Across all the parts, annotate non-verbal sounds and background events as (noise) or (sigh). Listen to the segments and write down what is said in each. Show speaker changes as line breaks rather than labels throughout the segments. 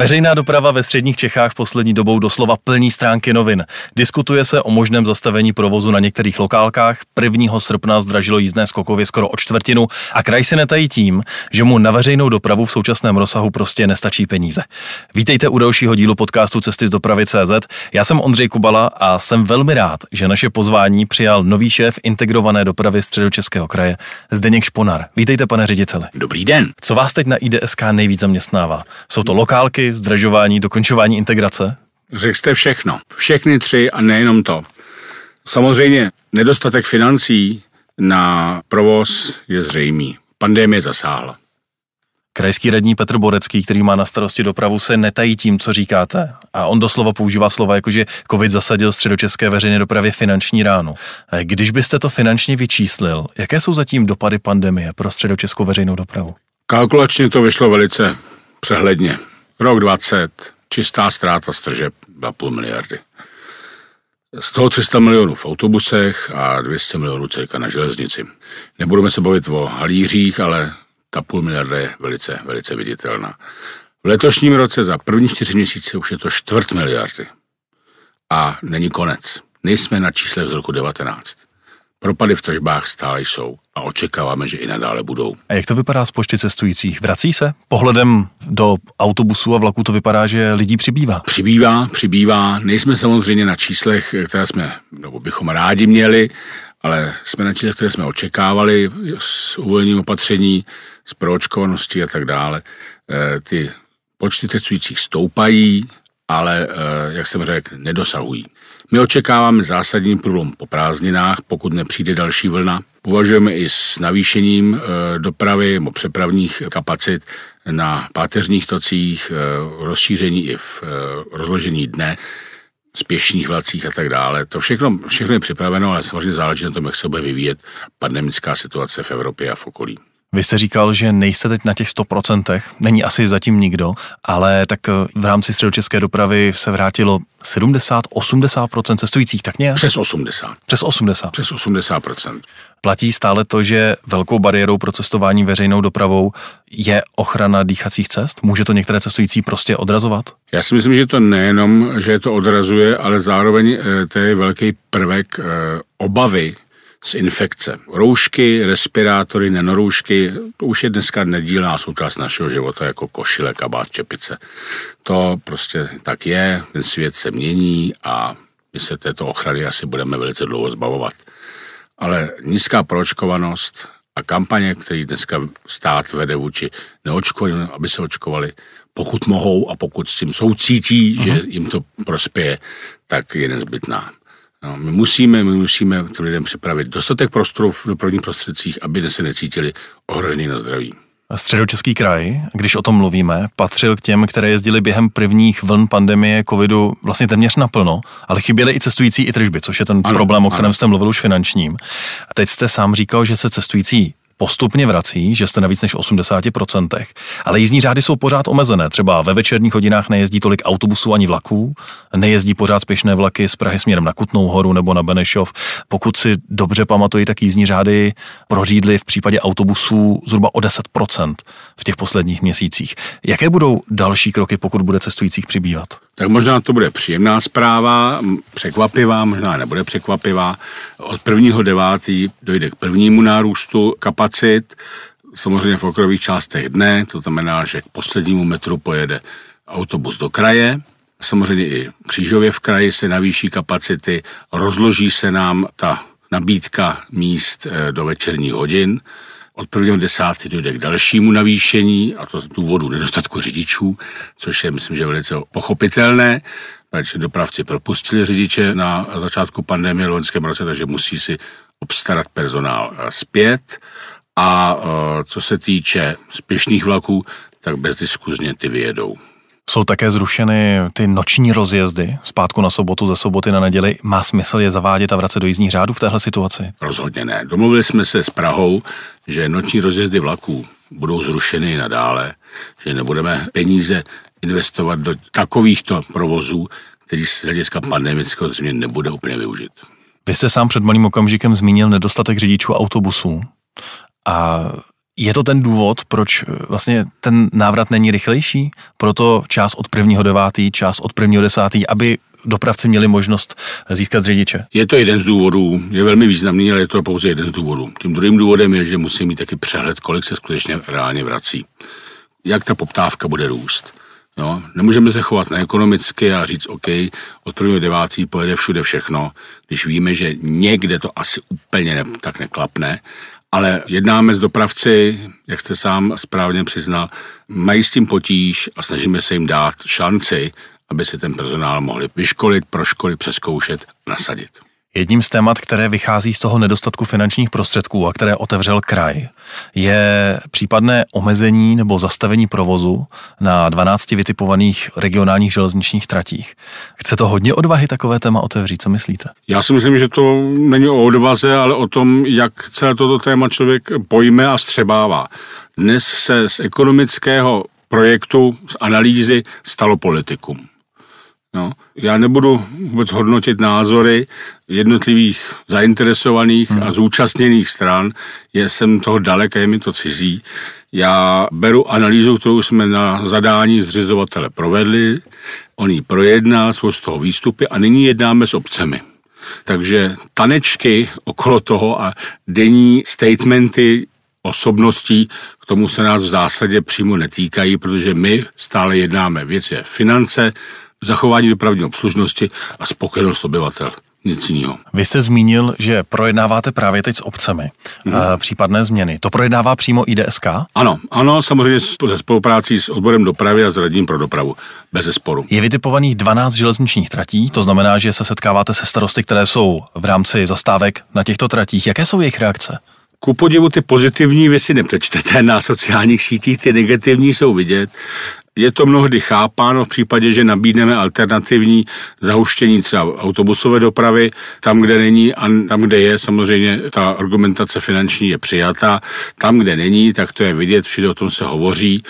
Veřejná doprava ve středních Čechách poslední dobou doslova plní stránky novin. Diskutuje se o možném zastavení provozu na některých lokálkách. 1. srpna zdražilo jízdné skokově skoro o čtvrtinu a kraj se netají tím, že mu na veřejnou dopravu v současném rozsahu prostě nestačí peníze. Vítejte u dalšího dílu podcastu Cesty z dopravy CZ. Já jsem Ondřej Kubala a jsem velmi rád, že naše pozvání přijal nový šéf integrované dopravy středočeského kraje Zdeněk Šponar. Vítejte, pane řediteli.
Dobrý den.
Co vás teď na IDSK nejvíc zaměstnává? Jsou to lokálky, zdražování, dokončování integrace?
Řekl jste všechno. Všechny tři a nejenom to. Samozřejmě nedostatek financí na provoz je zřejmý. Pandemie zasáhla.
Krajský radní Petr Borecký, který má na starosti dopravu, se netají tím, co říkáte. A on doslova používá slova jako, že COVID zasadil středočeské veřejné dopravě finanční ránu. Když byste to finančně vyčíslil, jaké jsou zatím dopady pandemie pro středočeskou veřejnou dopravu?
Kalkulačně to vyšlo velice přehledně. Rok 20, čistá ztráta stržeb 2,5 miliardy. Z toho 300 milionů v autobusech a 200 milionů cirka na železnici. Nebudeme se bavit o halířích, ale ta půl miliarda je velice, velice viditelná. V letošním roce za první čtyři měsíce už je to čtvrt miliardy. A není konec. Nejsme na číslech z roku 19. Propady v tržbách stále jsou a očekáváme, že i nadále budou.
A jak to vypadá s počty cestujících? Vrací se? Pohledem do autobusů a vlaků to vypadá, že lidí přibývá.
Přibývá, přibývá. Nejsme samozřejmě na číslech, které jsme, nebo bychom rádi měli, ale jsme na číslech, které jsme očekávali s uvolněním opatření, s proočkovaností a tak dále. E, ty počty cestujících stoupají, ale, e, jak jsem řekl, nedosahují. My očekáváme zásadní průlom po prázdninách, pokud nepřijde další vlna. Považujeme i s navýšením e, dopravy nebo přepravních kapacit na páteřních tocích, e, rozšíření i v e, rozložení dne, spěšných vlacích a tak dále. To všechno, všechno je připraveno, ale samozřejmě záleží na tom, jak se bude vyvíjet pandemická situace v Evropě a v okolí.
Vy jste říkal, že nejste teď na těch 100%, není asi zatím nikdo, ale tak eh, v rámci středočeské dopravy se vrátilo 70-80% cestujících, tak nějak?
Přes 80.
Přes 80.
Přes 80%.
Platí stále to, že velkou bariérou pro cestování veřejnou dopravou je ochrana dýchacích cest? Může to některé cestující prostě odrazovat?
Já si myslím, že to nejenom, že to odrazuje, ale zároveň eh, to je velký prvek eh, obavy z infekce. Roušky, respirátory, nenoroušky, to už je dneska nedílná součást našeho života jako košile, kabát, čepice. To prostě tak je, ten svět se mění a my se této ochrany asi budeme velice dlouho zbavovat. Ale nízká proočkovanost a kampaně, které dneska stát vede vůči neočkovaným, aby se očkovali, pokud mohou a pokud s tím soucítí, uh-huh. že mhm. jim to prospěje, tak je nezbytná. No, my musíme, my musíme těm lidem připravit dostatek prostoru v dopravních prostředcích, aby se necítili ohrožení na zdraví.
Středočeský kraj, když o tom mluvíme, patřil k těm, které jezdili během prvních vln pandemie covidu vlastně téměř naplno, ale chyběly i cestující i tržby, což je ten ano, problém, o kterém ano. jste mluvil už finančním. A teď jste sám říkal, že se cestující postupně vrací, že jste na víc než 80%, ale jízdní řády jsou pořád omezené. Třeba ve večerních hodinách nejezdí tolik autobusů ani vlaků, nejezdí pořád spěšné vlaky z Prahy směrem na Kutnou horu nebo na Benešov. Pokud si dobře pamatuji, tak jízdní řády prořídly v případě autobusů zhruba o 10% v těch posledních měsících. Jaké budou další kroky, pokud bude cestujících přibývat?
Tak možná to bude příjemná zpráva, překvapivá, možná nebude překvapivá. Od 1.9. dojde k prvnímu nárůstu kapacit, samozřejmě v okrových částech dne, to znamená, že k poslednímu metru pojede autobus do kraje, samozřejmě i křížově v kraji se navýší kapacity, rozloží se nám ta nabídka míst eh, do večerních hodin, od 1.10. dojde k dalšímu navýšení, a to z důvodu nedostatku řidičů, což je, myslím, že velice pochopitelné, protože dopravci propustili řidiče na začátku pandemie v loňském roce, takže musí si obstarat personál zpět. A e, co se týče spěšných vlaků, tak bezdiskuzně ty vyjedou.
Jsou také zrušeny ty noční rozjezdy zpátku na sobotu, ze soboty na neděli. Má smysl je zavádět a vracet do jízdních řádů v téhle situaci?
Rozhodně ne. Domluvili jsme se s Prahou, že noční rozjezdy vlaků budou zrušeny nadále, že nebudeme peníze investovat do takovýchto provozů, který z hlediska pandemického zřejmě nebude úplně využit.
Vy jste sám před malým okamžikem zmínil nedostatek řidičů autobusů. A je to ten důvod, proč vlastně ten návrat není rychlejší? Proto čas od prvního devátý, čas od prvního desátý, aby dopravci měli možnost získat řidiče?
Je to jeden z důvodů, je velmi významný, ale je to pouze jeden z důvodů. Tím druhým důvodem je, že musí mít taky přehled, kolik se skutečně reálně vrací. Jak ta poptávka bude růst. No, nemůžeme se chovat neekonomicky a říct, OK, od 1. 9. pojede všude všechno, když víme, že někde to asi úplně ne, tak neklapne, ale jednáme s dopravci, jak jste sám správně přiznal, mají s tím potíž a snažíme se jim dát šanci, aby si ten personál mohli vyškolit, proškolit, přeskoušet, nasadit.
Jedním z témat, které vychází z toho nedostatku finančních prostředků a které otevřel kraj, je případné omezení nebo zastavení provozu na 12 vytipovaných regionálních železničních tratích. Chce to hodně odvahy takové téma otevřít, co myslíte?
Já si myslím, že to není o odvaze, ale o tom, jak celé toto téma člověk pojme a střebává. Dnes se z ekonomického projektu, z analýzy stalo politikum. No, já nebudu vůbec hodnotit názory jednotlivých zainteresovaných hmm. a zúčastněných stran. Je jsem toho dalek a je mi to cizí. Já beru analýzu, kterou jsme na zadání zřizovatele provedli. On ji projednal, jsou z toho výstupy a nyní jednáme s obcemi. Takže tanečky okolo toho a denní statementy osobností, k tomu se nás v zásadě přímo netýkají, protože my stále jednáme. Věc je finance, zachování dopravní obslužnosti a spokojenost obyvatel. Nic jiného.
Vy jste zmínil, že projednáváte právě teď s obcemi mm-hmm. případné změny. To projednává přímo IDSK?
Ano, ano, samozřejmě ze spoluprácí s odborem dopravy a s radním pro dopravu, bez sporu.
Je vytipovaných 12 železničních tratí, to znamená, že se setkáváte se starosty, které jsou v rámci zastávek na těchto tratích. Jaké jsou jejich reakce?
Ku podivu ty pozitivní věci nepřečtete na sociálních sítích, ty negativní jsou vidět. Je to mnohdy chápáno v případě, že nabídneme alternativní zahuštění třeba autobusové dopravy, tam, kde není a tam, kde je, samozřejmě ta argumentace finanční je přijata. Tam, kde není, tak to je vidět, všude o tom se hovoří.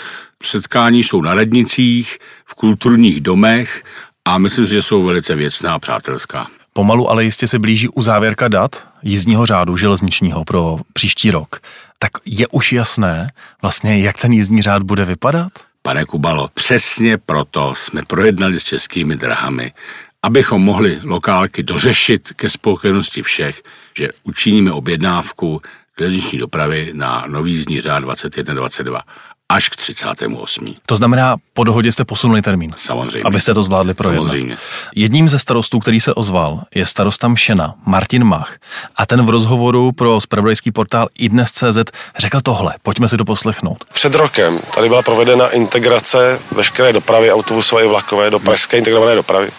Setkání jsou na radnicích, v kulturních domech a myslím si, že jsou velice věcná a přátelská.
Pomalu, ale jistě se blíží u závěrka dat jízdního řádu železničního pro příští rok. Tak je už jasné vlastně, jak ten jízdní řád bude vypadat?
Pane Kubalo, přesně proto jsme projednali s českými drahami, abychom mohli lokálky dořešit ke spokojenosti všech, že učiníme objednávku železniční dopravy na nový jízdní řád 2122 až k 38.
To znamená, po dohodě jste posunuli termín.
Samozřejmě.
Abyste to zvládli projednat.
Samozřejmě.
Jedním ze starostů, který se ozval, je starosta Mšena, Martin Mach. A ten v rozhovoru pro spravodajský portál iDnes.cz řekl tohle. Pojďme si to poslechnout.
Před rokem tady byla provedena integrace veškeré dopravy, autobusové i vlakové, do pražské integrované dopravy.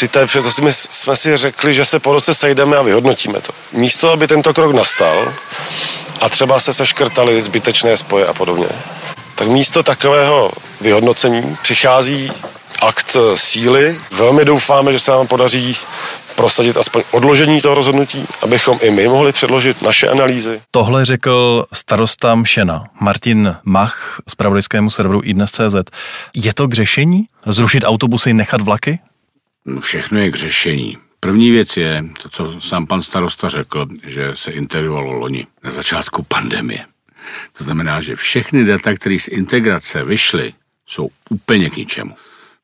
Při té příležitosti jsme si řekli, že se po roce sejdeme a vyhodnotíme to. Místo, aby tento krok nastal a třeba se seškrtali zbytečné spoje a podobně, tak místo takového vyhodnocení přichází akt síly. Velmi doufáme, že se nám podaří prosadit aspoň odložení toho rozhodnutí, abychom i my mohli předložit naše analýzy.
Tohle řekl starosta Mšena, Martin Mach z pravodajskému serveru iDnes.cz. Je to k řešení? Zrušit autobusy, nechat vlaky?
No, všechno je k řešení. První věc je to, co sám pan starosta řekl, že se integrovalo loni na začátku pandemie. To znamená, že všechny data, které z integrace vyšly, jsou úplně k ničemu.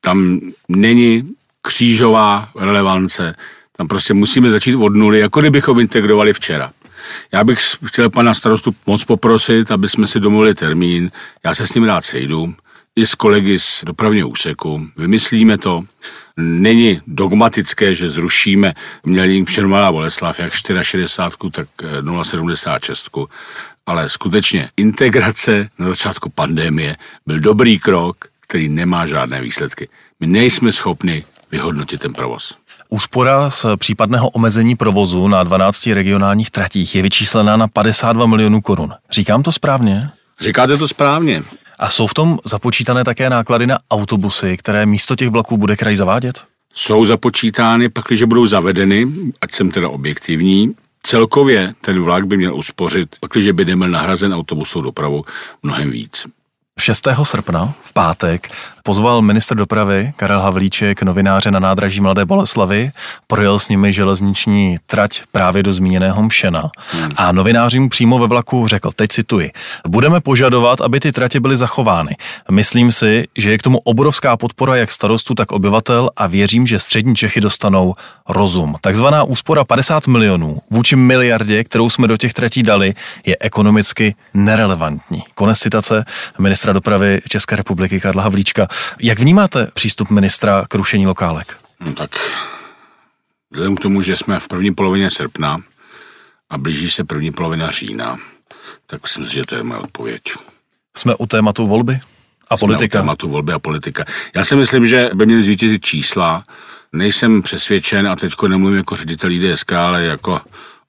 Tam není křížová relevance, tam prostě musíme začít od nuly, jako kdybychom integrovali včera. Já bych chtěl pana starostu moc poprosit, aby jsme si domluvili termín. Já se s ním rád sejdu, i s kolegy z dopravního úseku. Vymyslíme to. Není dogmatické, že zrušíme měli Přermalá Boleslav jak 64, tak 076, eh, ale skutečně integrace na začátku pandemie byl dobrý krok, který nemá žádné výsledky. My nejsme schopni vyhodnotit ten provoz.
Úspora z případného omezení provozu na 12 regionálních tratích je vyčíslená na 52 milionů korun. Říkám to správně?
Říkáte to správně.
A jsou v tom započítané také náklady na autobusy, které místo těch vlaků bude kraj zavádět?
Jsou započítány, pak, když budou zavedeny, ať jsem teda objektivní, celkově ten vlak by měl uspořit, pak, když by neměl nahrazen autobusovou dopravu, mnohem víc.
6. srpna v pátek pozval ministr dopravy Karel Havlíček novináře na nádraží Mladé Boleslavy, projel s nimi železniční trať právě do zmíněného Mšena. Hmm. A novináři mu přímo ve vlaku řekl, teď cituji, budeme požadovat, aby ty tratě byly zachovány. Myslím si, že je k tomu obrovská podpora jak starostů, tak obyvatel a věřím, že střední Čechy dostanou rozum. Takzvaná úspora 50 milionů vůči miliardě, kterou jsme do těch tratí dali, je ekonomicky nerelevantní. Konec citace ministra dopravy České republiky Karla Havlíčka. Jak vnímáte přístup ministra k rušení lokálek?
No tak vzhledem k tomu, že jsme v první polovině srpna a blíží se první polovina října, tak myslím si, že to je moje odpověď.
Jsme u tématu volby? A politika. Jsme u
tématu volby a politika. Já si myslím, že by měly zvítězit čísla. Nejsem přesvědčen, a teďko nemluvím jako ředitel IDSK, ale jako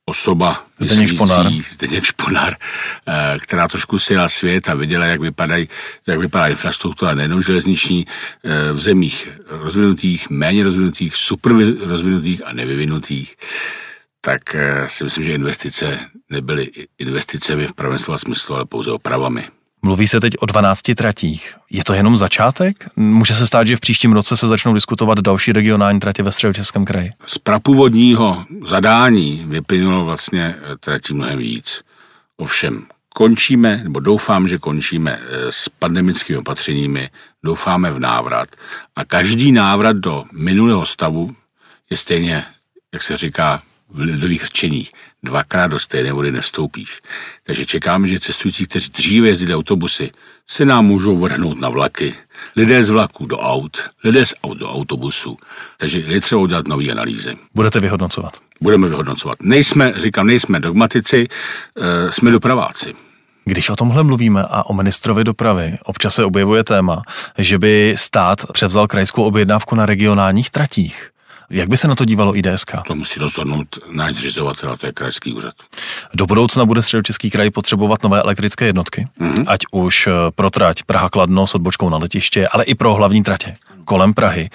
osoba
Zdeněk Šponár.
Zdeněk Šponár, eh, která trošku sjela svět a viděla, jak, vypadají, jak vypadá infrastruktura nejenom železniční eh, v zemích rozvinutých, méně rozvinutých, super rozvinutých a nevyvinutých, tak eh, si myslím, že investice nebyly investicemi v pravém slova smyslu, ale pouze opravami.
Mluví se teď o 12 tratích. Je to jenom začátek? Může se stát, že v příštím roce se začnou diskutovat další regionální tratě ve středočeském kraji?
Z prapůvodního zadání vyplynulo vlastně eh, tratí mnohem víc. Ovšem, končíme, nebo doufám, že končíme eh, s pandemickými opatřeními, doufáme v návrat. A každý návrat do minulého stavu je stejně, jak se říká, v lidových řečeních dvakrát do stejné vody nestoupíš. Takže čekám, že cestující, kteří dříve jezdili autobusy, se nám můžou vrhnout na vlaky. Lidé z vlaků do aut, lidé z aut do autobusu. Takže je třeba udělat nové analýzy.
Budete vyhodnocovat?
Budeme vyhodnocovat. Nejsme, říkám, nejsme dogmatici, e, jsme dopraváci.
Když o tomhle mluvíme a o ministrovi dopravy, občas se objevuje téma, že by stát převzal krajskou objednávku na regionálních tratích. Jak by se na to dívalo IDSK?
To musí rozhodnout náš zřizovatel, a to je krajský úřad.
Do budoucna bude středočeský kraj potřebovat nové elektrické jednotky, mm-hmm. ať už eh, pro trať Praha-Kladno s odbočkou na letiště, ale i pro hlavní tratě kolem Prahy.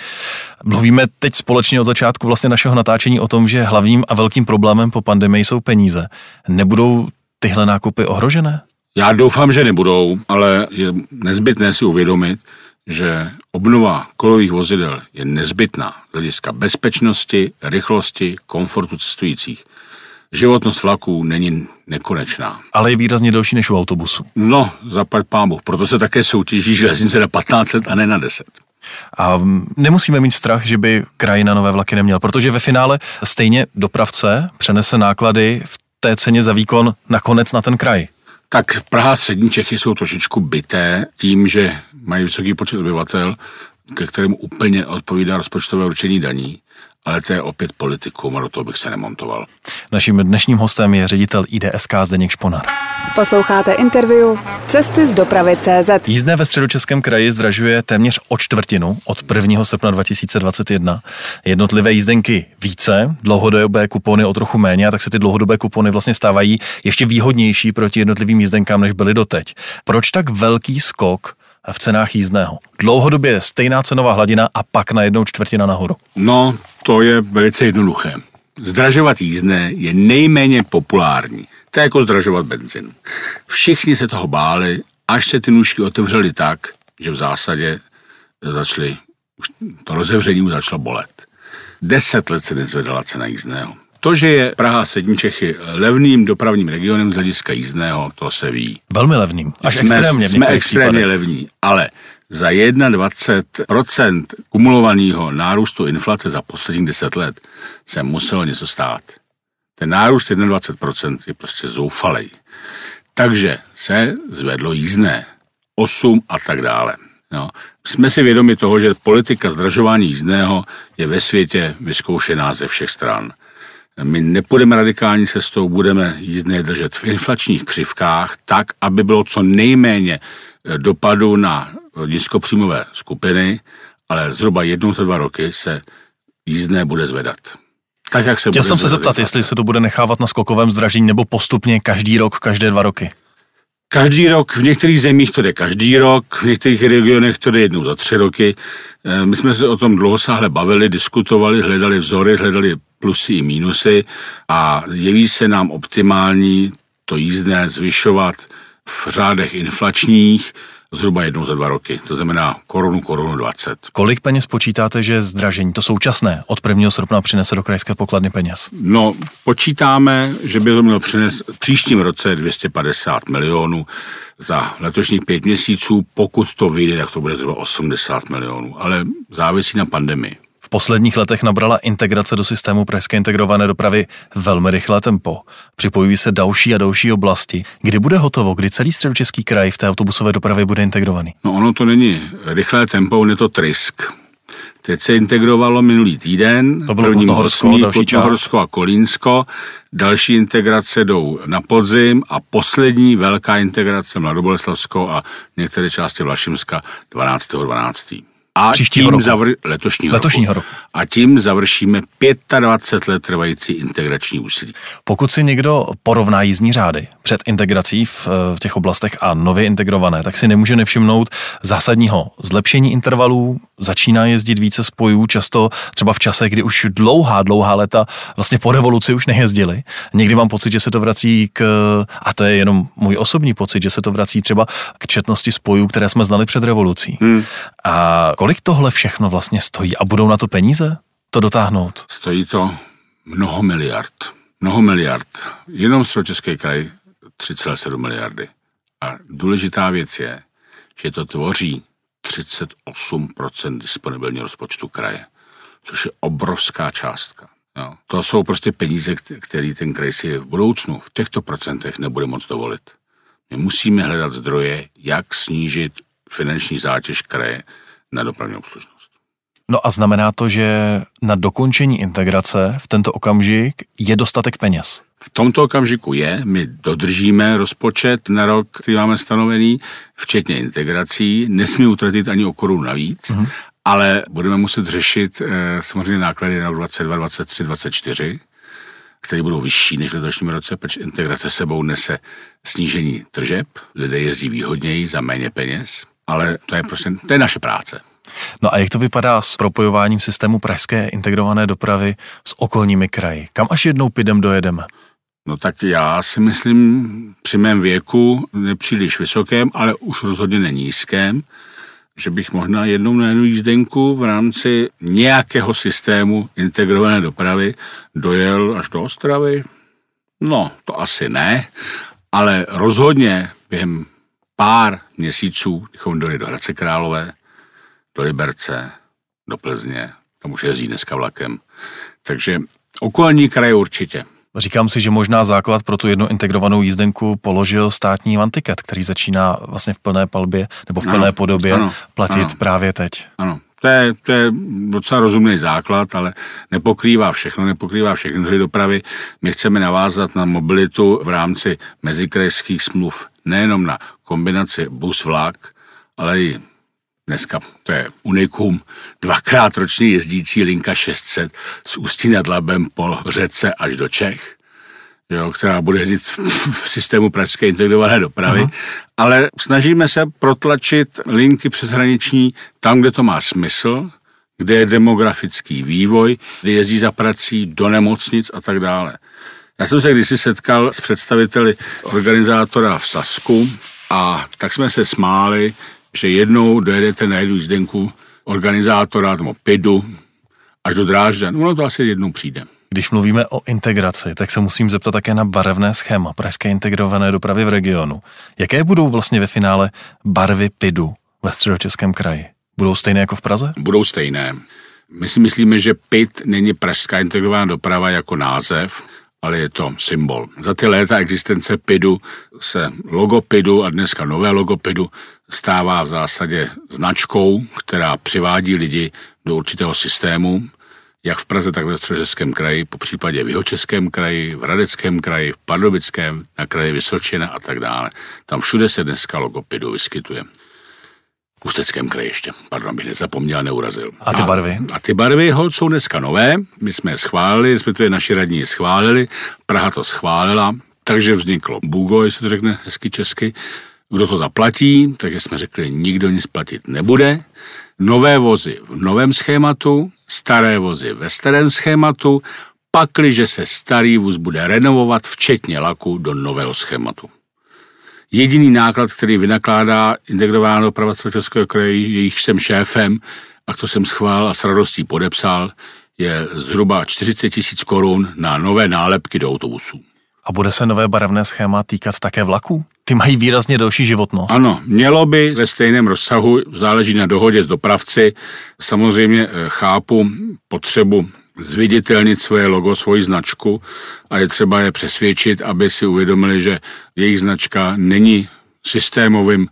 Mluvíme teď společně od začátku vlastně našeho natáčení o tom, že hlavním a velkým problémem po pandemii jsou peníze. Nebudou tyhle nákupy ohrožené?
Já doufám, že nebudou, ale je nezbytné si uvědomit, že obnova kolových vozidel je nezbytná z hlediska bezpečnosti, rychlosti, komfortu cestujících. Životnost vlaků není nekonečná.
Ale je výrazně delší než u autobusu.
No, zaplať pámu. Proto se také soutěží železnice na 15 let a ne na 10.
A nemusíme mít strach, že by kraj na nové vlaky neměl, protože ve finále stejně dopravce přenese náklady v té ceně za výkon nakonec na ten kraj.
Tak Praha a střední Čechy jsou trošičku byté tím, že mají vysoký počet obyvatel, ke kterému úplně odpovídá rozpočtové určení daní ale to je opět politikum a do toho bych se nemontoval.
Naším dnešním hostem je ředitel IDSK Zdeněk Šponar.
Posloucháte interview Cesty z dopravy CZ.
Jízdné ve středočeském kraji zdražuje téměř o čtvrtinu od 1. srpna 2021. Jednotlivé jízdenky více, dlouhodobé kupony o trochu méně, a tak se ty dlouhodobé kupony vlastně stávají ještě výhodnější proti jednotlivým jízdenkám, než byly doteď. Proč tak velký skok v cenách jízdného. Dlouhodobě stejná cenová hladina a pak na jednou čtvrtina nahoru.
No, to je velice jednoduché. Zdražovat jízdné je nejméně populární. To je jako zdražovat benzin. Všichni se toho báli, až se ty nůžky otevřely tak, že v zásadě začaly, už to rozevření už začalo bolet. Deset let se nezvedala cena jízdného. To, že je Praha Sední Čechy levným dopravním regionem z hlediska jízdného, to se ví.
Velmi levným.
Až jsme, extrémně. Jsme extrémně případech. levní, ale za 21% kumulovaného nárůstu inflace za posledních 10 let se muselo něco stát. Ten nárůst 21% je prostě zoufalej. Takže se zvedlo jízdné, 8 a tak dále. No. Jsme si vědomi toho, že politika zdražování jízdného je ve světě vyzkoušená ze všech stran. My nepůjdeme radikální cestou, budeme jízdné držet v inflačních křivkách tak, aby bylo co nejméně eh, dopadu na nízkopříjmové skupiny, ale zhruba jednou za dva roky se jízdné bude zvedat.
Tak, jak se Chtěl jsem se zeptat, jestli se to bude nechávat na skokovém zdražení nebo postupně každý rok, každé dva roky.
Každý rok, v některých zemích to jde každý rok, v některých regionech to jde jednou za tři roky. Eh, my jsme se o tom dlouhosáhle bavili, diskutovali, hledali vzory, hledali plusy i mínusy a jeví se nám optimální to jízdné zvyšovat v řádech inflačních, zhruba jednou za dva roky. To znamená korunu, korunu 20.
Kolik peněz počítáte, že zdražení, to současné, od 1. srpna přinese do krajské pokladny peněz?
No, počítáme, že by to mělo přines v příštím roce 250 milionů za letošních pět měsíců. Pokud to vyjde, tak to bude zhruba 80 milionů, ale závisí na pandemii
posledních letech nabrala integrace do systému pražské integrované dopravy velmi rychlé tempo. Připojují se další a další oblasti. Kdy bude hotovo, kdy celý středočeský kraj v té autobusové dopravě bude integrovaný?
No ono to není rychlé tempo, on je to trisk. Teď se integrovalo minulý týden,
to bylo první
Kutnohorsko a Kolínsko, další integrace jdou na podzim a poslední velká integrace Mladoboleslavsko a některé části Vlašimska 12.12. 12.
A Příštího tím roku. Zavr-
letošního,
letošního roku.
roku. A tím završíme 25 let trvající integrační úsilí.
Pokud si někdo porovná jízdní řády před integrací v, v těch oblastech a nově integrované, tak si nemůže nevšimnout zásadního zlepšení intervalů, začíná jezdit více spojů, často třeba v čase, kdy už dlouhá, dlouhá léta vlastně po revoluci už nejezdili. Někdy mám pocit, že se to vrací k, a to je jenom můj osobní pocit, že se to vrací třeba k četnosti spojů, které jsme znali před revolucí. Hmm. A kolik tohle všechno vlastně stojí a budou na to peníze to dotáhnout?
Stojí to mnoho miliard. Mnoho miliard. Jenom Středočeský kraj 3,7 miliardy. A důležitá věc je, že to tvoří 38% disponibilního rozpočtu kraje, což je obrovská částka. Jo. To jsou prostě peníze, které ten kraj si v budoucnu v těchto procentech nebude moc dovolit. My musíme hledat zdroje, jak snížit finanční zátěž kraje na dopravní obslužnost.
No a znamená to, že na dokončení integrace v tento okamžik je dostatek peněz?
V tomto okamžiku je, my dodržíme rozpočet na rok, který máme stanovený, včetně integrací, nesmí utratit ani o korunu navíc, mm-hmm. ale budeme muset řešit eh, samozřejmě náklady na 22, 23, 24, které budou vyšší než v letošním roce, protože integrace sebou nese snížení tržeb, lidé jezdí výhodněji za méně peněz, ale to je prostě, to je naše práce.
No a jak to vypadá s propojováním systému pražské integrované dopravy s okolními kraji? Kam až jednou pidem dojedeme?
No tak já si myslím při mém věku, nepříliš vysokém, ale už rozhodně nenízkém, že bych možná jednou na jednu jízdenku v rámci nějakého systému integrované dopravy dojel až do Ostravy. No, to asi ne, ale rozhodně během pár měsíců bychom dojeli do Hradce Králové, do Liberce, do Plzně, tam už jezdí dneska vlakem. Takže okolní kraje určitě.
Říkám si, že možná základ pro tu jednu integrovanou jízdenku položil státní vantiket, který začíná vlastně v plné palbě nebo v plné ano, podobě ano, platit ano, právě teď.
Ano, to je, to je docela rozumný základ, ale nepokrývá všechno, nepokrývá všechny druhy dopravy. My chceme navázat na mobilitu v rámci mezikrajských smluv, nejenom na kombinaci bus-vlak, ale i dneska to je unikum, dvakrát ročně jezdící linka 600 z Ústí nad Labem po řece až do Čech, jo, která bude jezdit v, v systému pražské integrované dopravy, uh-huh. ale snažíme se protlačit linky přeshraniční tam, kde to má smysl, kde je demografický vývoj, kde jezdí za prací do nemocnic a tak dále. Já jsem se kdysi setkal s představiteli organizátora v Sasku a tak jsme se smáli, že jednou dojedete na jednu jízdenku organizátora nebo PIDu až do Drážďan. Ono to asi jednou přijde.
Když mluvíme o integraci, tak se musím zeptat také na barevné schéma Pražské integrované dopravy v regionu. Jaké budou vlastně ve finále barvy PIDu ve středočeském kraji? Budou stejné jako v Praze?
Budou stejné. My si myslíme, že PID není Pražská integrovaná doprava jako název, ale je to symbol. Za ty léta existence PIDu se logo PIDu a dneska nové logo PIDu stává v zásadě značkou, která přivádí lidi do určitého systému, jak v Praze, tak ve Středočeském kraji, po případě v Jihočeském kraji, v Radeckém kraji, v Pardubickém, na kraji Vysočina a tak dále. Tam všude se dneska logo PIDu vyskytuje. V Ústeckém kraji ještě, pardon, abych nezapomněl, neurazil.
A ty barvy?
A, a ty barvy ho jsou dneska nové, my jsme je schválili, respektive naši radní je schválili, Praha to schválila, takže vzniklo Bugo, jestli to řekne hezky česky, kdo to zaplatí, takže jsme řekli, nikdo nic platit nebude. Nové vozy v novém schématu, staré vozy ve starém schématu, pakliže se starý vůz bude renovovat, včetně laku, do nového schématu. Jediný náklad, který vynakládá integrovaná doprava Českého kraje, jejich jsem šéfem, a to jsem schvál a s radostí podepsal, je zhruba 40 tisíc korun na nové nálepky do autobusů.
A bude se nové barevné schéma týkat také vlaků? Ty mají výrazně delší životnost.
Ano, mělo by ve stejném rozsahu, záleží na dohodě s dopravci. Samozřejmě eh, chápu potřebu zviditelnit svoje logo, svoji značku a je třeba je přesvědčit, aby si uvědomili, že jejich značka není systémovým,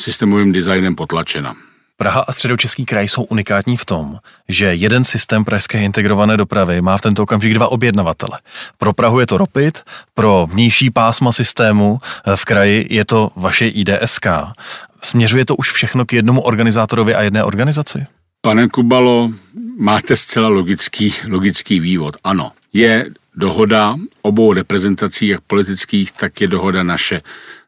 systémovým designem potlačena.
Praha a středočeský kraj jsou unikátní v tom, že jeden systém pražské integrované dopravy má v tento okamžik dva objednavatele. Pro Prahu je to Ropit, pro vnější pásma systému eh, v kraji je to vaše IDSK. Směřuje to už všechno k jednomu organizátorovi a jedné organizaci?
Pane Kubalo, máte zcela logický, logický vývod. Ano, je dohoda obou reprezentací, jak politických, tak je dohoda naše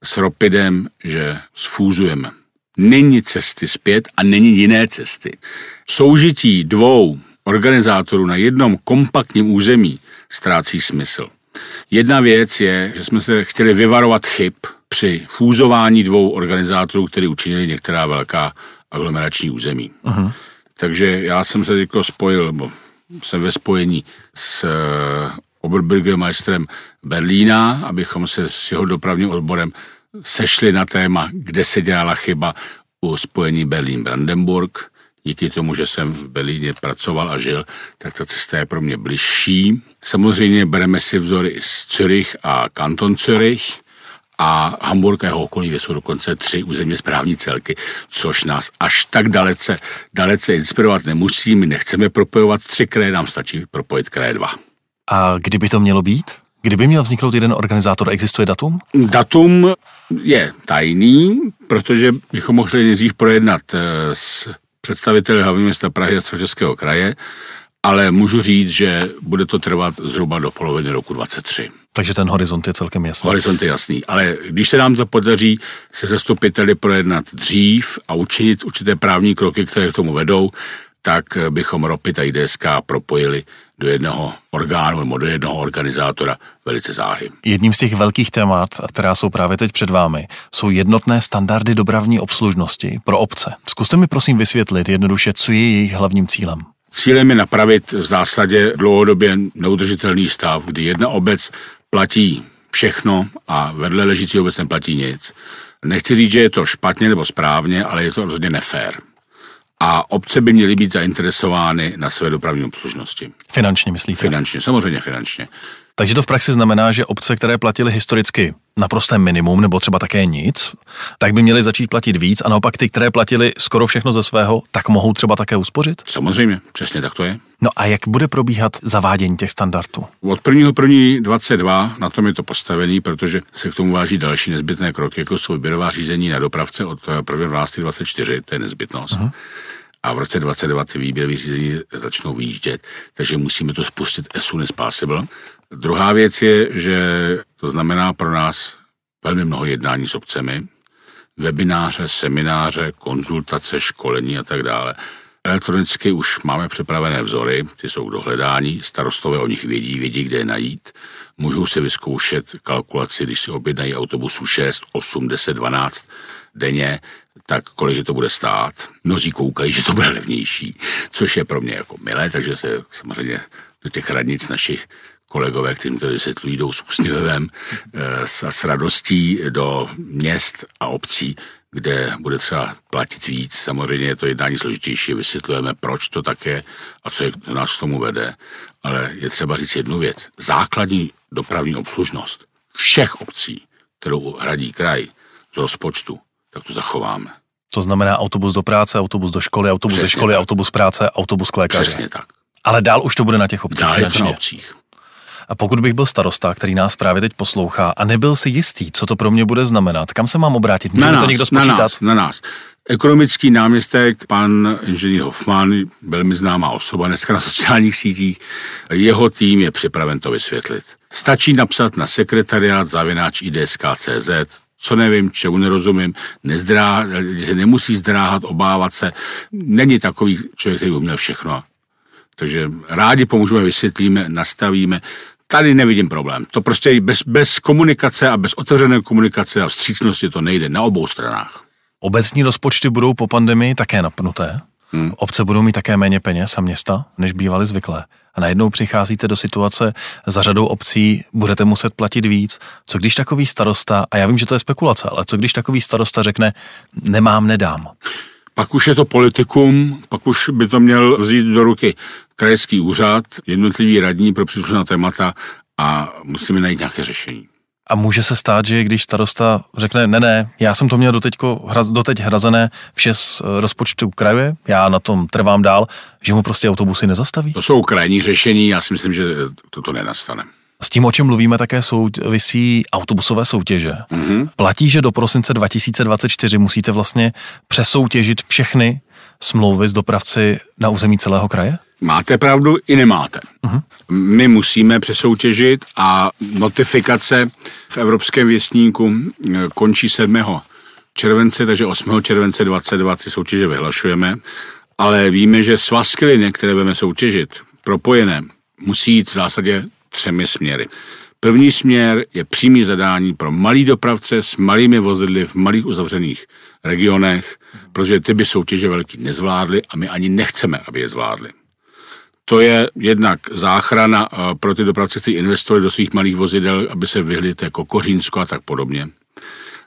s Ropidem, že sfúzujeme není cesty zpět a není jiné cesty. Soužití dvou organizátorů na jednom kompaktním území ztrácí smysl. Jedna věc je, že jsme se chtěli vyvarovat chyb při fúzování dvou organizátorů, který učinili některá velká aglomerační území. Uh-huh. Takže já jsem se teď spojil, nebo jsem ve spojení s eh, Oberbürgermeisterem Berlína, abychom se s jeho dopravním odborem sešli na téma, kde se dělala chyba u spojení Berlín-Brandenburg. Díky tomu, že jsem v Berlíně pracoval a žil, tak ta cesta je pro mě bližší. Samozřejmě bereme si vzory z Zürich a kanton Zürich a Hamburg a jeho okolí, jsou dokonce tři územně správní celky, což nás až tak dalece, dalece inspirovat nemusí. My nechceme propojovat tři kraje, nám stačí propojit kraje dva.
A kdyby to mělo být? Kdyby měl vzniknout jeden organizátor, existuje datum?
Datum je tajný, protože bychom mohli nejdřív projednat eh, s představiteli hlavního města Prahy a Středočeského kraje, ale můžu říct, že bude to trvat zhruba do poloviny roku 23.
Takže ten horizont je celkem jasný.
Horizont je jasný, ale když se nám to podaří se zastupiteli projednat dřív a učinit určité právní kroky, které k tomu vedou, tak bychom Ropit a IDSK propojili do jednoho orgánu nebo do jednoho organizátora velice záhy.
Jedním z těch velkých témat, která jsou právě teď před vámi, jsou jednotné standardy dopravní obslužnosti pro obce. Zkuste mi prosím vysvětlit jednoduše, co je jejich hlavním cílem.
Cílem je napravit v zásadě dlouhodobě neudržitelný stav, kdy jedna obec platí všechno a vedle ležící obec neplatí nic. Nechci říct, že je to špatně nebo správně, ale je to rozhodně nefér a obce by měly být zainteresovány na své dopravní obslužnosti.
Finančně myslíte?
Finančně, samozřejmě finančně.
Takže to v praxi znamená, že obce, které platily historicky naprosté minimum nebo třeba také nic, tak by měly začít platit víc a naopak ty, které platily skoro všechno ze svého, tak mohou třeba také uspořit?
Samozřejmě, přesně tak to je.
No a jak bude probíhat zavádění těch standardů?
Od 1.1.22 na tom je to postavený, protože se k tomu váží další nezbytné kroky, jako jsou výběrová řízení na dopravce od 1.12.24, to je nezbytnost. Uh-huh a v roce 2022 ty výběrové řízení začnou vyjíždět, takže musíme to spustit as soon as possible. Druhá věc je, že to znamená pro nás velmi mnoho jednání s obcemi, webináře, semináře, konzultace, školení a tak dále. Elektronicky už máme připravené vzory, ty jsou dohledání, starostové o nich vědí, vědí, kde je najít. Můžou si vyzkoušet kalkulaci, když si objednají autobusu 6, 8, 10, 12 denně, tak kolik to bude stát. Mnozí koukají, že to bude levnější, což je pro mě jako milé, takže se samozřejmě do těch radnic našich kolegové, kterým to vysvětlují, jdou s úsměvem a eh, s radostí do měst a obcí, kde bude třeba platit víc. Samozřejmě je to jednání složitější, vysvětlujeme, proč to také a co je, nás k tomu vede. Ale je třeba říct jednu věc. Základní dopravní obslužnost všech obcí, kterou hradí kraj z rozpočtu, tak to zachováme.
To znamená autobus do práce, autobus do školy, autobus Přesně ze školy, tak. autobus práce, autobus k lékaři.
Přesně tak.
Ale dál už to bude na těch obcích.
Dál na obcích.
A pokud bych byl starosta, který nás právě teď poslouchá a nebyl si jistý, co to pro mě bude znamenat, kam se mám obrátit? Může
na nás,
to někdo spočítat?
Na nás, na nás. Ekonomický náměstek, pan inženýr Hoffman, velmi známá osoba dneska na sociálních sítích, jeho tým je připraven to vysvětlit. Stačí napsat na sekretariát zavináč IDSK.cz, co nevím, čemu nerozumím, nezdrá, se nemusí zdráhat, obávat se. Není takový člověk, který uměl všechno. Takže rádi pomůžeme, vysvětlíme, nastavíme tady nevidím problém. To prostě bez, bez komunikace a bez otevřené komunikace a vstřícnosti to nejde na obou stranách.
Obecní rozpočty budou po pandemii také napnuté. Hmm. Obce budou mít také méně peněz a města, než bývaly zvyklé. A najednou přicházíte do situace, za řadou obcí budete muset platit víc. Co když takový starosta, a já vím, že to je spekulace, ale co když takový starosta řekne, nemám, nedám?
Pak už je to politikum, pak už by to měl vzít do ruky krajský úřad, jednotlivý radní pro příslušná témata a musíme najít nějaké řešení.
A může se stát, že když starosta řekne, ne, ne, já jsem to měl doteďko, doteď hrazené vše z rozpočtu kraje, já na tom trvám dál, že mu prostě autobusy nezastaví?
To jsou krajní řešení, já si myslím, že toto nenastane.
S tím, o čem mluvíme, také souvisí autobusové soutěže. Mm-hmm. Platí, že do prosince 2024 musíte vlastně přesoutěžit všechny smlouvy s dopravci na území celého kraje?
Máte pravdu i nemáte. Uh-huh. My musíme přesoutěžit a notifikace v Evropském věstníku eh, končí 7. července, takže 8. července 2020 ty soutěže vyhlašujeme, ale víme, že svazky které budeme soutěžit, propojené, musí jít v zásadě třemi směry. První směr je přímý zadání pro malý dopravce s malými vozidly v malých uzavřených regionech, protože ty by soutěže velký nezvládly a my ani nechceme, aby je zvládli. To je jednak záchrana eh, pro ty dopravce, kteří investovali do svých malých vozidel, aby se vyhli jako Kořínsko a tak podobně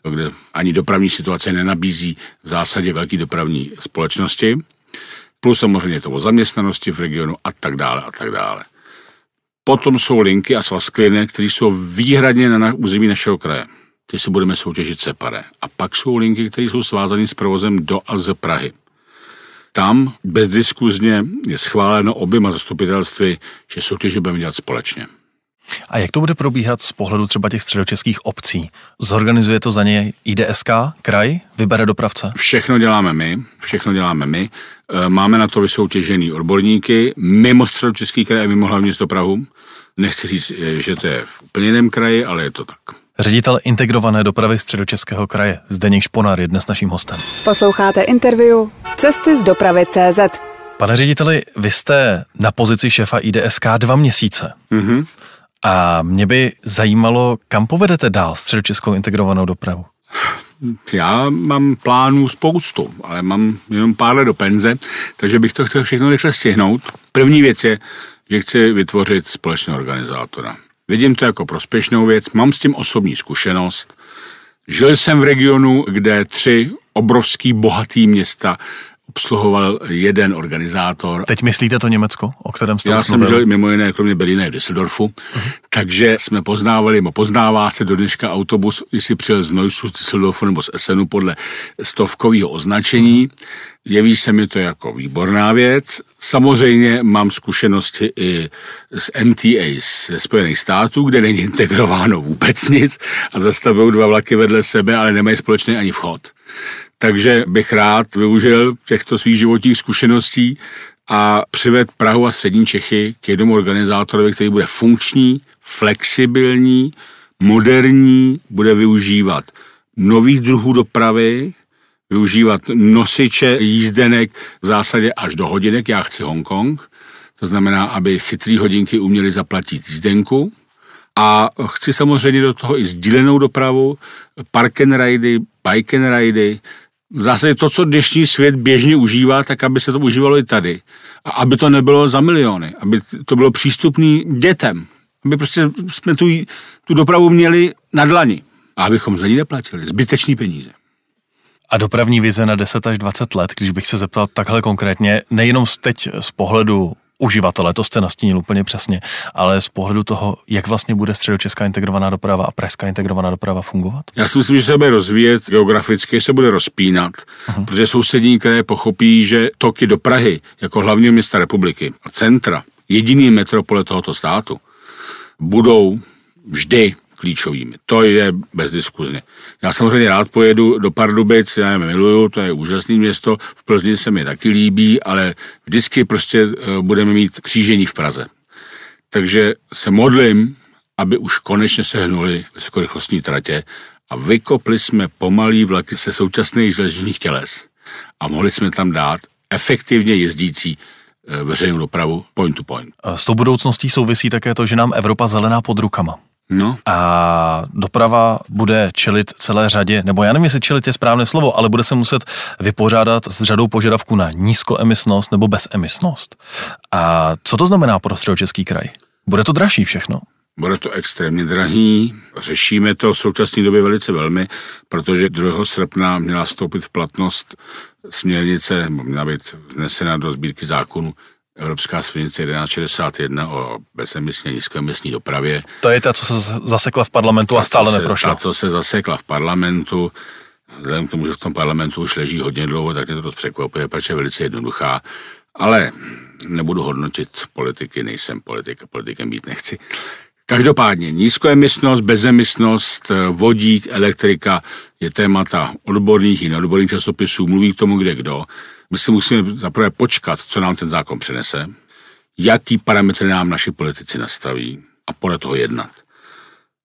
kde ani dopravní situace nenabízí v zásadě velké dopravní společnosti, plus samozřejmě to o zaměstnanosti v regionu a tak dále a tak dále. Potom jsou linky a svazkliny, které jsou výhradně na území našeho kraje. Ty si budeme soutěžit separé. A pak jsou linky, které jsou svázány s provozem do a z Prahy. Tam bezdiskuzně je schváleno oběma zastupitelství, že soutěže budeme dělat společně.
A jak to bude probíhat z pohledu třeba těch středočeských obcí? Zorganizuje to za ně IDSK, kraj, vybere dopravce?
Všechno děláme my, všechno děláme my. E, máme na to vysoutěžený odborníky mimo středočeský kraj a mimo hlavní město Prahu. Nechci říct, e, že to je v úplně jiném kraji, ale je to tak.
Ředitel integrované dopravy středočeského kraje Zdeněk Šponár je dnes naším hostem.
Posloucháte interview Cesty z dopravy CZ.
Pane řediteli, vy jste na pozici šéfa IDSK dva měsíce. Mm-hmm. A mě by zajímalo, kam povedete dál středočeskou integrovanou dopravu? (sighs)
Já mám plánů spoustu, ale mám jenom pár let do penze, takže bych to chtěl všechno rychle stihnout. První věc je, že chci vytvořit společného organizátora. Vidím to jako prospěšnou věc, mám s tím osobní zkušenost. Žil jsem v regionu, kde tři obrovský bohatý města obsluhoval jeden organizátor.
Teď myslíte to Německo, o kterém jste
Já jsem žil mimo jiné, kromě Berlína v Düsseldorfu, uh-huh. takže jsme poznávali, nebo poznává se do dneška autobus, jestli přijel z Neussu, z Düsseldorfu nebo z Essenu podle stovkového označení. Jeví se mi to jako výborná věc. Samozřejmě mám zkušenosti i z MTA ze Spojených států, kde není integrováno vůbec nic a zastavují dva vlaky vedle sebe, ale nemají společný ani vchod. Takže bych rád využil těchto svých životních zkušeností a přived Prahu a střední Čechy k jednomu organizátorovi, který bude funkční, flexibilní, moderní, bude využívat nových druhů dopravy, využívat nosiče jízdenek v zásadě až do hodinek, já chci Hongkong, to znamená, aby chytrý hodinky uměli zaplatit jízdenku, a chci samozřejmě do toho i sdílenou dopravu, park and ridy, bike and ridy, v zásadě to, co dnešní svět běžně užívá, tak aby se to užívalo i tady. A aby to nebylo za miliony, aby to bylo přístupné dětem. Aby prostě jsme tu, tu dopravu měli na dlani. A abychom za ní neplatili zbytečný peníze.
A dopravní vize na 10 až 20 let, když bych se zeptal takhle konkrétně, nejenom teď z pohledu uživatele, to jste nastínil úplně přesně, ale z pohledu toho, jak vlastně bude středočeská integrovaná doprava a pražská integrovaná doprava fungovat?
Já si myslím, že se bude rozvíjet geograficky, se bude rozpínat, uh-huh. protože sousední kraje pochopí, že toky do Prahy jako hlavního města republiky a centra, jediný metropole tohoto státu, budou vždy klíčovými. To je bezdiskuzně. Já samozřejmě rád pojedu do Pardubic, já je miluju, to je úžasné město, v Plzni se mi taky líbí, ale vždycky prostě eh, budeme mít křížení v Praze. Takže se modlím, aby už konečně se hnuli vysokorychlostní tratě a vykopli jsme pomalý vlaky se současných železničních těles a mohli jsme tam dát efektivně jezdící eh, veřejnou dopravu point to point.
S tou budoucností souvisí také to, že nám Evropa zelená pod rukama.
No.
A doprava bude čelit celé řadě, nebo já nevím, jestli čelit je správné slovo, ale bude se muset vypořádat s řadou požadavků na nízkoemisnost nebo bezemisnost. A co to znamená pro středočeský kraj? Bude to dražší všechno?
Bude to extrémně drahý, řešíme to v současné době velice velmi, protože 2. srpna měla vstoupit v platnost směrnice, měla být vnesena do sbírky zákonu Evropská směrnice 1161 o bezemisní a nízkoemisní dopravě.
To je ta, co se zasekla v parlamentu a stále
se,
neprošla.
Ta, co se zasekla v parlamentu, vzhledem k tomu, že v tom parlamentu už leží hodně dlouho, tak mě to dost překvapuje, protože je velice jednoduchá. Ale nebudu hodnotit politiky, nejsem politik a politikem být nechci. Každopádně nízkoemisnost, bezemisnost, vodík, elektrika je témata odborných i neodborných časopisů, mluví k tomu kde kdo. My si musíme zaprvé počkat, co nám ten zákon přinese, jaký parametry nám naši politici nastaví a podle toho jednat.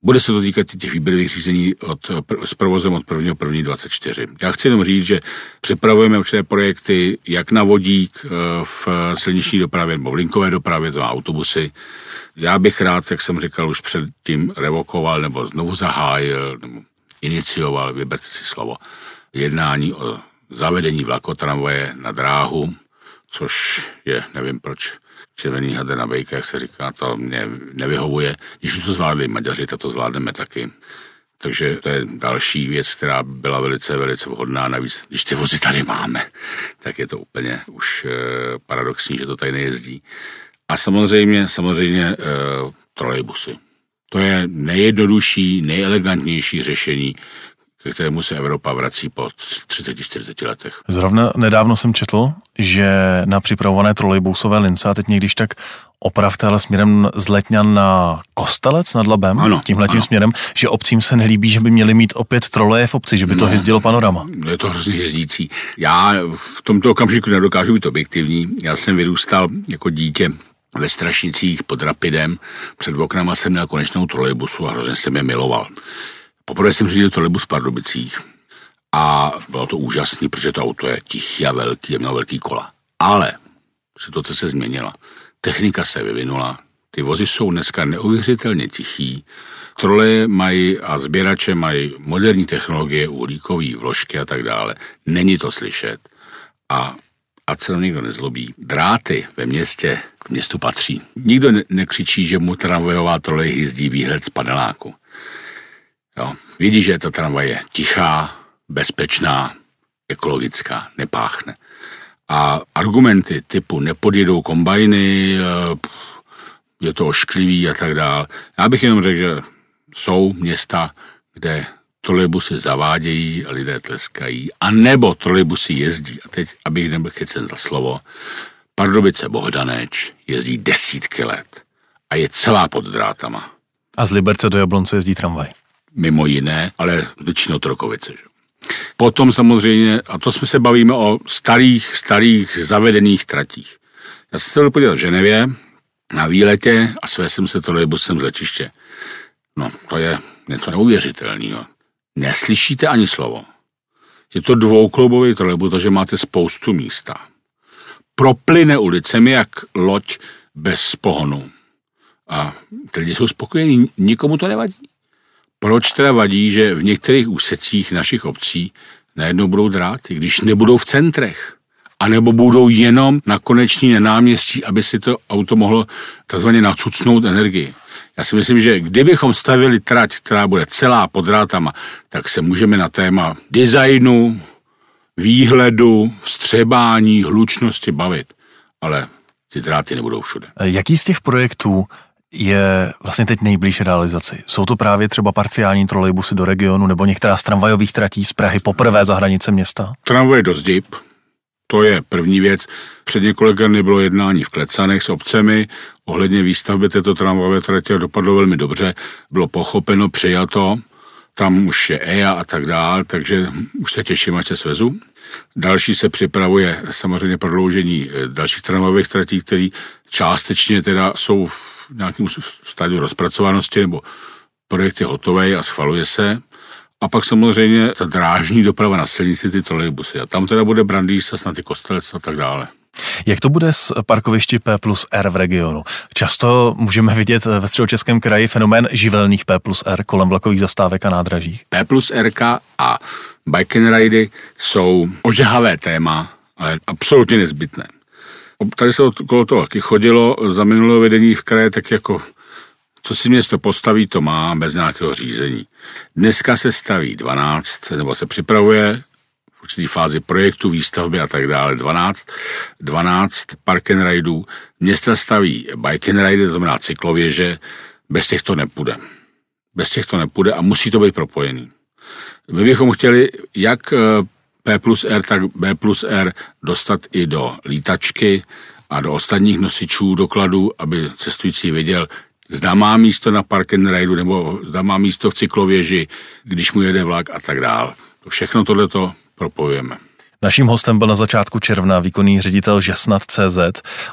Bude se to týkat těch výběrových řízení od, s provozem od 1. 1. 24. Já chci jenom říct, že připravujeme určité projekty jak na vodík eh, v silniční dopravě nebo v linkové dopravě, to autobusy. Já bych rád, jak jsem říkal, už předtím revokoval nebo znovu zahájil nebo inicioval, vyberte si slovo, jednání o zavedení vlakotramvaje na dráhu, což je, nevím proč, červený hadr na vejka, jak se říká, to mě nevyhovuje. Když to zvládli Maďaři, tak to zvládneme taky. Takže to je další věc, která byla velice, velice vhodná. Navíc, když ty vozy tady máme, tak je to úplně už e, paradoxní, že to tady nejezdí. A samozřejmě, samozřejmě e, trolejbusy. To je nejjednodušší, nejelegantnější řešení, ke kterému se Evropa vrací po 30-40 letech.
Zrovna nedávno jsem četl, že na připravované trolejbusové lince, a teď někdyž tak opravte, ale směrem z Letňan na Kostelec nad Labem,
ano,
tímhletím
ano.
směrem, že obcím se nelíbí, že by měli mít opět troleje v obci, že by to no, jezdilo panorama.
Je to hrozně jezdící. Já v tomto okamžiku nedokážu být objektivní. Já jsem vyrůstal jako dítě ve Strašnicích pod Rapidem. Před oknama jsem měl konečnou trolejbusu a hrozně jsem je miloval. Poprvé jsem řídil trolejbus v Pardubicích a bylo to úžasné, protože to auto je tichý a velký, mělo velký kola. Ale situace se změnila. Technika se vyvinula, ty vozy jsou dneska neuvěřitelně tichý, troleje mají a sběrače mají moderní technologie, uhlíkové vložky a tak dále. Není to slyšet. A a co nikdo nezlobí. Dráty ve městě k městu patří. Nikdo ne- nekřičí, že mu tramvajová trolej jízdí výhled z paneláku. Jo. Vidí, že ta tramvaj je tichá, bezpečná, ekologická, nepáchne. A argumenty typu nepodjedou kombajny, eh, je to ošklivý a tak dále. Já bych jenom řekl, že jsou města, kde trolejbusy zavádějí a lidé tleskají, a nebo trolejbusy jezdí. A teď, abych nebyl chycen za slovo, Pardubice Bohdaneč jezdí desítky let a je celá pod drátama.
A z Liberce do Jablonce jezdí tramvaj
mimo jiné, ale většinou Trokovice. Že? Potom samozřejmě, a to jsme se bavíme o starých, starých zavedených tratích. Já jsem se byl podívat v Ženevě na výletě a své jsem se trolejbusem z letiště. No, to je něco neuvěřitelného. Neslyšíte ani slovo. Je to dvoukloubový trolejbus, takže máte spoustu místa. Proplyne ulicemi jak loď bez pohonu. A ty lidi jsou spokojení, nikomu to nevadí. Proč teda vadí, že v některých úsecích našich obcí najednou budou dráty, když nebudou v centrech? A nebo budou jenom na koneční náměstí, aby si to auto mohlo takzvaně nacucnout energii. Já si myslím, že kdybychom stavili trať, která bude celá pod drátama, tak se můžeme na téma designu, výhledu, vstřebání, hlučnosti bavit. Ale ty dráty nebudou všude.
Jaký z těch projektů je vlastně teď nejblíž realizaci. Jsou to právě třeba parciální trolejbusy do regionu nebo některá z tramvajových tratí z Prahy poprvé za hranice města?
Tramvaj do Zdib, to je první věc. Před několika dny bylo jednání v Klecanech s obcemi ohledně výstavby této tramvajové tratě dopadlo velmi dobře. Bylo pochopeno, přijato, tam už je EIA a tak dál, takže už se těším, až se svezu. Další se připravuje samozřejmě prodloužení eh, dalších tramvajových tratí, které částečně teda jsou v nějakém stádiu rozpracovanosti nebo projekt je hotový a schvaluje se. A pak samozřejmě ta drážní doprava na silnici, ty trolejbusy. A tam teda bude Brandýsa, snad i Kostelec a tak dále.
Jak to bude s parkovišti P plus R v regionu? Často můžeme vidět ve středočeském kraji fenomén živelných P plus R kolem vlakových zastávek a nádraží.
P plus R a bike and ridy jsou ožehavé téma, ale absolutně nezbytné. Tady se okolo toho taky chodilo za minulého vedení v kraje, tak jako co si město postaví, to má bez nějakého řízení. Dneska se staví 12, nebo se připravuje v určitý fázi projektu, výstavby a tak dále 12, 12 park and rideů. Města staví bike and ride, to znamená cyklověže, bez těch to nepůjde. Bez těch to nepůjde a musí to být propojený. My bychom chtěli jak eh, P plus R, tak B plus R dostat i do lítačky a do ostatních nosičů dokladů, aby cestující věděl, zda má místo na park and ride, nebo zda má místo v cyklověži, když mu jede vlak a tak dále. Všechno tohleto propojujeme.
Naším hostem byl na začátku června výkonný ředitel Žasnat.cz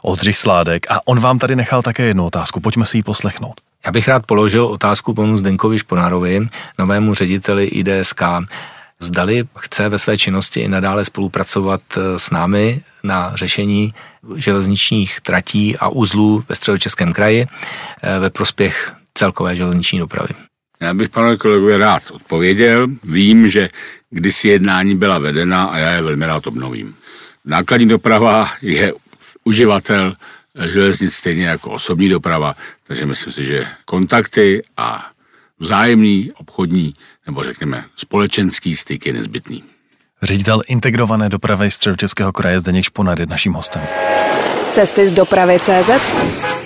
Oldřich Sládek a on vám tady nechal také jednu otázku. Pojďme si ji poslechnout.
Já bych rád položil otázku panu Zdenkovi Šponárovi, novému řediteli IDSK. Zdali chce ve své činnosti i nadále spolupracovat eh, s námi na řešení železničních tratí a uzlů ve středočeském kraji eh, ve prospěch celkové železniční dopravy.
Já bych panu kolegovi rád odpověděl. Vím, že kdysi jednání byla vedena a já je velmi rád obnovím. Nákladní doprava je uživatel železnic stejně jako osobní doprava, takže myslím si, že kontakty a vzájemný obchodní nebo řekněme společenský styk je nezbytný.
Ředitel integrované dopravy Středočeského kraje Zdeněk Šponar je naším hostem.
Cesty z dopravy CZ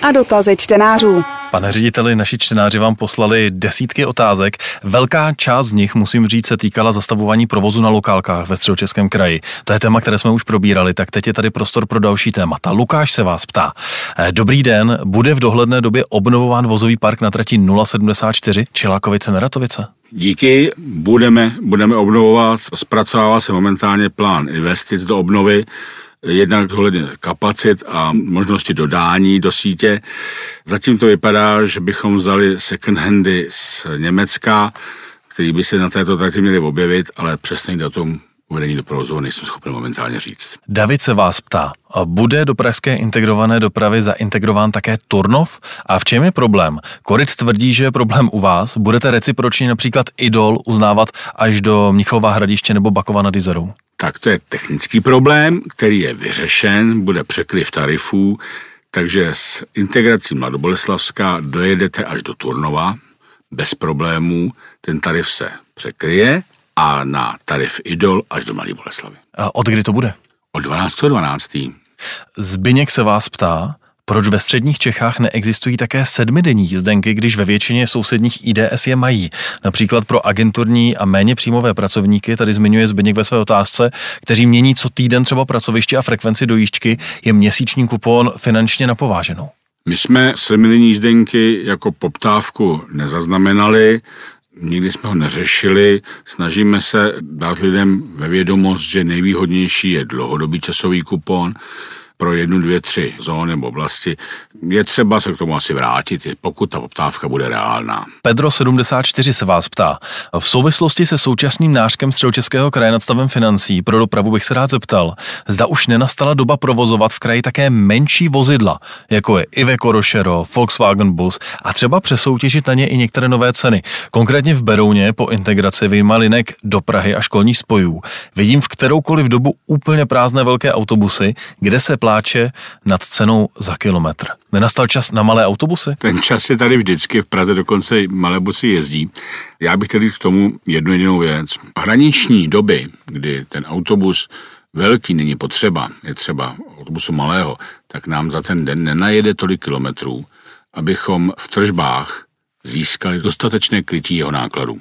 a dotazy čtenářů.
Pane řediteli, naši čtenáři vám poslali desítky otázek. Velká část z nich, musím říct, se týkala zastavování provozu na lokálkách ve středočeském kraji. To je téma, které jsme už probírali, tak teď je tady prostor pro další témata. Lukáš se vás ptá. Eh, dobrý den, bude v dohledné době obnovován vozový park na trati 074 Čilákovice Neratovice?
Díky, budeme, budeme obnovovat, zpracovává se momentálně plán investic do obnovy jednak ohledně kapacit a možnosti dodání do sítě. Zatím to vypadá, že bychom vzali second handy z Německa, který by se na této trati měli objevit, ale přesný datum uvedení do provozu nejsem schopen momentálně říct.
David se vás ptá, bude do pražské integrované dopravy zaintegrován také Turnov? A v čem je problém? Korit tvrdí, že je problém u vás. Budete recipročně například Idol uznávat až do Mnichova hradiště nebo Bakova nad Izerou?
tak to je technický problém, který je vyřešen, bude překryv tarifů, takže s integrací Mladoboleslavská dojedete až do Turnova bez problémů, ten tarif se překryje a na tarif Idol až do Mladé Boleslavy.
A od kdy to bude?
Od 12. 12.
Zbyněk se vás ptá, proč ve středních Čechách neexistují také sedmidenní jízdenky, když ve většině sousedních IDS je mají? Například pro agenturní a méně příjmové pracovníky, tady zmiňuje Zbyněk ve své otázce, kteří mění co týden třeba pracoviště a frekvenci dojížďky, je měsíční kupon finančně napováženou.
My jsme sedmidenní jízdenky jako poptávku nezaznamenali, Nikdy jsme ho neřešili, snažíme se dát lidem ve vědomost, že nejvýhodnější je dlouhodobý časový kupon, pro jednu, dvě, tři zóny nebo oblasti. Je třeba se k tomu asi vrátit, pokud ta poptávka bude reálná.
Pedro 74 se vás ptá. V souvislosti se současným nářkem středočeského kraje nad stavem financí pro dopravu bych se rád zeptal, zda už nenastala doba provozovat v kraji také menší vozidla, jako je Iveco Rošero, Volkswagen Bus a třeba přesoutěžit na ně i některé nové ceny. Konkrétně v Berouně po integraci vyjma linek do Prahy a školních spojů vidím v kteroukoliv dobu úplně prázdné velké autobusy, kde se plá pláče nad cenou za kilometr. Nenastal čas na malé autobusy?
Ten čas je tady vždycky, v Praze dokonce malé busy jezdí. Já bych tedy k tomu jednu jedinou věc. Hraniční doby, kdy ten autobus velký není potřeba, je třeba autobusu malého, tak nám za ten den nenajede tolik kilometrů, abychom v tržbách získali dostatečné krytí jeho nákladů.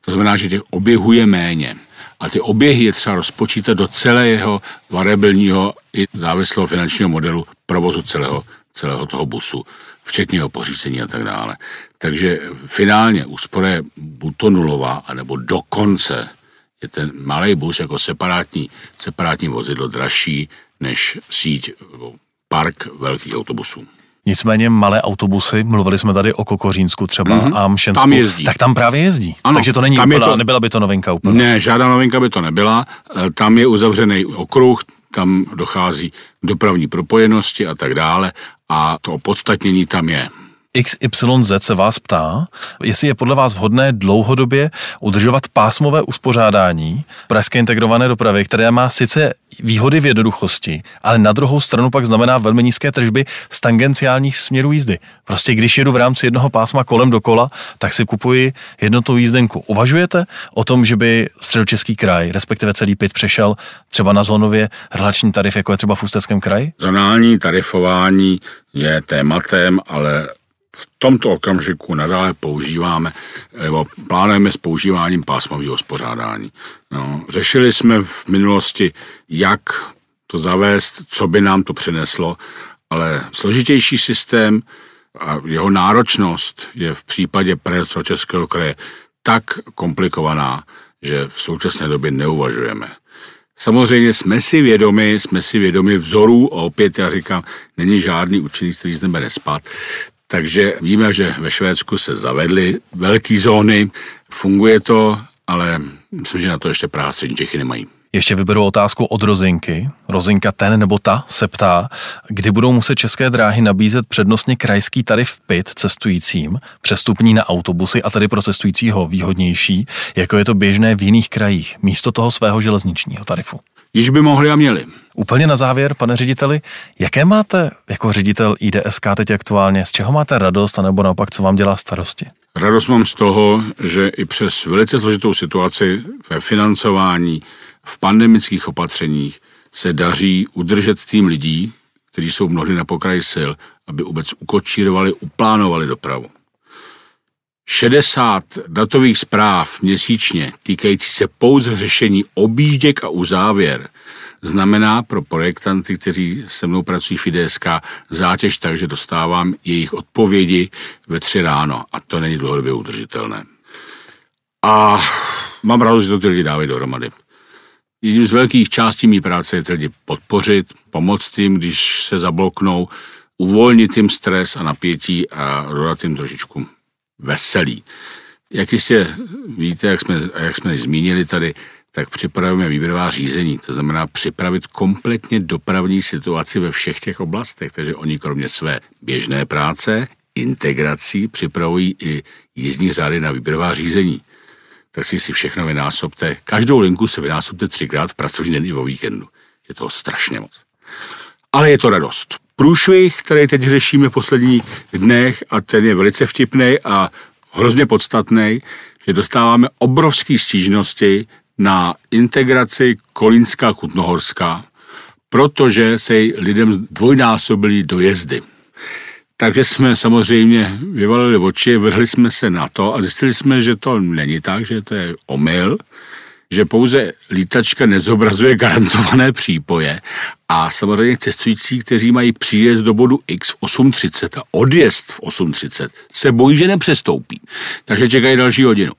To znamená, že těch oběhů je méně. A ty oběhy je třeba rozpočítat do celého variabilního i závislého finančního modelu provozu celého, celého toho busu, včetně jeho pořízení a tak dále. Takže finálně úspora je buď to nulová, anebo dokonce je ten malý bus jako separátní, separátní vozidlo dražší než síť park velkých autobusů.
Nicméně malé autobusy, mluvili jsme tady o Kokořínsku třeba mm-hmm. a Mšensku,
tam jezdí.
tak tam právě jezdí. Ano, Takže to není úplná, to, nebyla by to novinka úplně.
Ne, žádná novinka by to nebyla. E, tam je uzavřený okruh, tam dochází k dopravní propojenosti a tak dále a to opodstatnění tam je.
XYZ se vás ptá, jestli je podle vás vhodné dlouhodobě udržovat pásmové uspořádání pražské integrované dopravy, které má sice výhody v jednoduchosti, ale na druhou stranu pak znamená velmi nízké tržby z tangenciálních směrů jízdy. Prostě když jedu v rámci jednoho pásma kolem dokola, tak si kupuji jednotnou jízdenku. Uvažujete o tom, že by středočeský kraj, respektive celý PIT přešel třeba na zónově relační tarif, jako je třeba v Ústeckém kraji?
Zonální tarifování je tématem, ale v tomto okamžiku nadále používáme, nebo plánujeme s používáním pásmového uspořádání. No, řešili jsme v minulosti, jak to zavést, co by nám to přineslo, ale složitější systém a jeho náročnost je v případě Českého kraje tak komplikovaná, že v současné době neuvažujeme. Samozřejmě jsme si vědomi, jsme si vědomi vzorů a opět já říkám, není žádný učený, který z nebe nespad, takže víme, že ve Švédsku se zavedly velké zóny, funguje to, ale myslím, že na to ještě střední Čechy nemají.
Ještě vyberu otázku od Rozinky. Rozinka ten nebo ta se ptá, kdy budou muset české dráhy nabízet přednostně krajský tarif PIT cestujícím, přestupní na autobusy a tady pro cestujícího výhodnější, jako je to běžné v jiných krajích, místo toho svého železničního tarifu.
Již by mohli a měli.
Úplně na závěr, pane řediteli, jaké máte jako ředitel IDSK teď aktuálně, z čeho máte radost, anebo naopak, co vám dělá starosti?
Radost mám z toho, že i přes velice složitou situaci ve financování, v pandemických opatřeních se daří udržet tým lidí, kteří jsou mnohdy na pokraji sil, aby vůbec ukočírovali, uplánovali dopravu. 60 datových zpráv měsíčně týkající se pouze řešení objížděk a uzávěr znamená pro projektanty, kteří se mnou pracují v IDSK, zátěž tak, že dostávám jejich odpovědi ve tři ráno a to není dlouhodobě udržitelné. A mám radost, že to ty lidi dávají dohromady. Jedním z velkých částí mý práce je ty lidi podpořit, pomoct jim, když se zabloknou, uvolnit jim stres a napětí a dodat jim trošičku veselý. Jak jistě víte, jak jsme, jak jsme zmínili tady, tak připravujeme výběrová řízení, to znamená připravit kompletně dopravní situaci ve všech těch oblastech. Takže oni kromě své běžné práce, integrací, připravují i jízdní řády na výběrová řízení. Tak si si všechno vynásobte. Každou linku se vynásobte třikrát v pracovní den i o víkendu. Je to strašně moc. Ale je to radost. Průšvih, který teď řešíme v posledních dnech a ten je velice vtipný a hrozně podstatný, že dostáváme obrovské stížnosti na integraci Kolínská Kutnohorská, protože se lidem dvojnásobily dojezdy. Takže jsme samozřejmě vyvalili oči, vrhli jsme se na to a zjistili jsme, že to není tak, že to je omyl, že pouze lítačka nezobrazuje garantované přípoje a samozřejmě cestující, kteří mají příjezd do bodu X v 8.30 a odjezd v 8.30, se bojí, že nepřestoupí. Takže čekají další hodinu.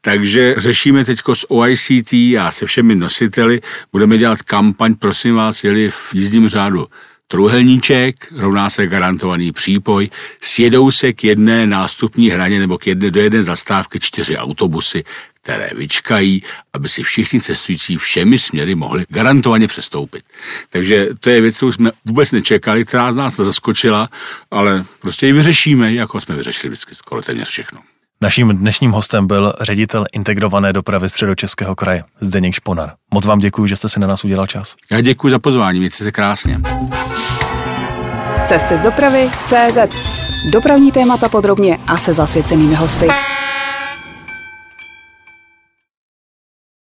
Takže řešíme teď s OICT a se všemi nositeli, budeme dělat kampaň, prosím vás, jeli v jízdním řádu Truhelníček rovná se garantovaný přípoj, sjedou se k jedné nástupní hraně nebo k jedné, do jedné zastávky čtyři autobusy, které vyčkají, aby si všichni cestující všemi směry mohli garantovaně přestoupit. Takže to je věc, kterou jsme vůbec nečekali, která z nás zaskočila, ale prostě ji vyřešíme, jako jsme vyřešili vždycky skoro téměř všechno.
Naším dnešním hostem byl ředitel integrované dopravy Středočeského kraje Zdeněk Šponar. Moc vám děkuji, že jste si na nás udělal čas.
Já děkuji za pozvání, mějte se krásně.
Cesty z dopravy CZ. Dopravní témata podrobně a se zasvěcenými hosty.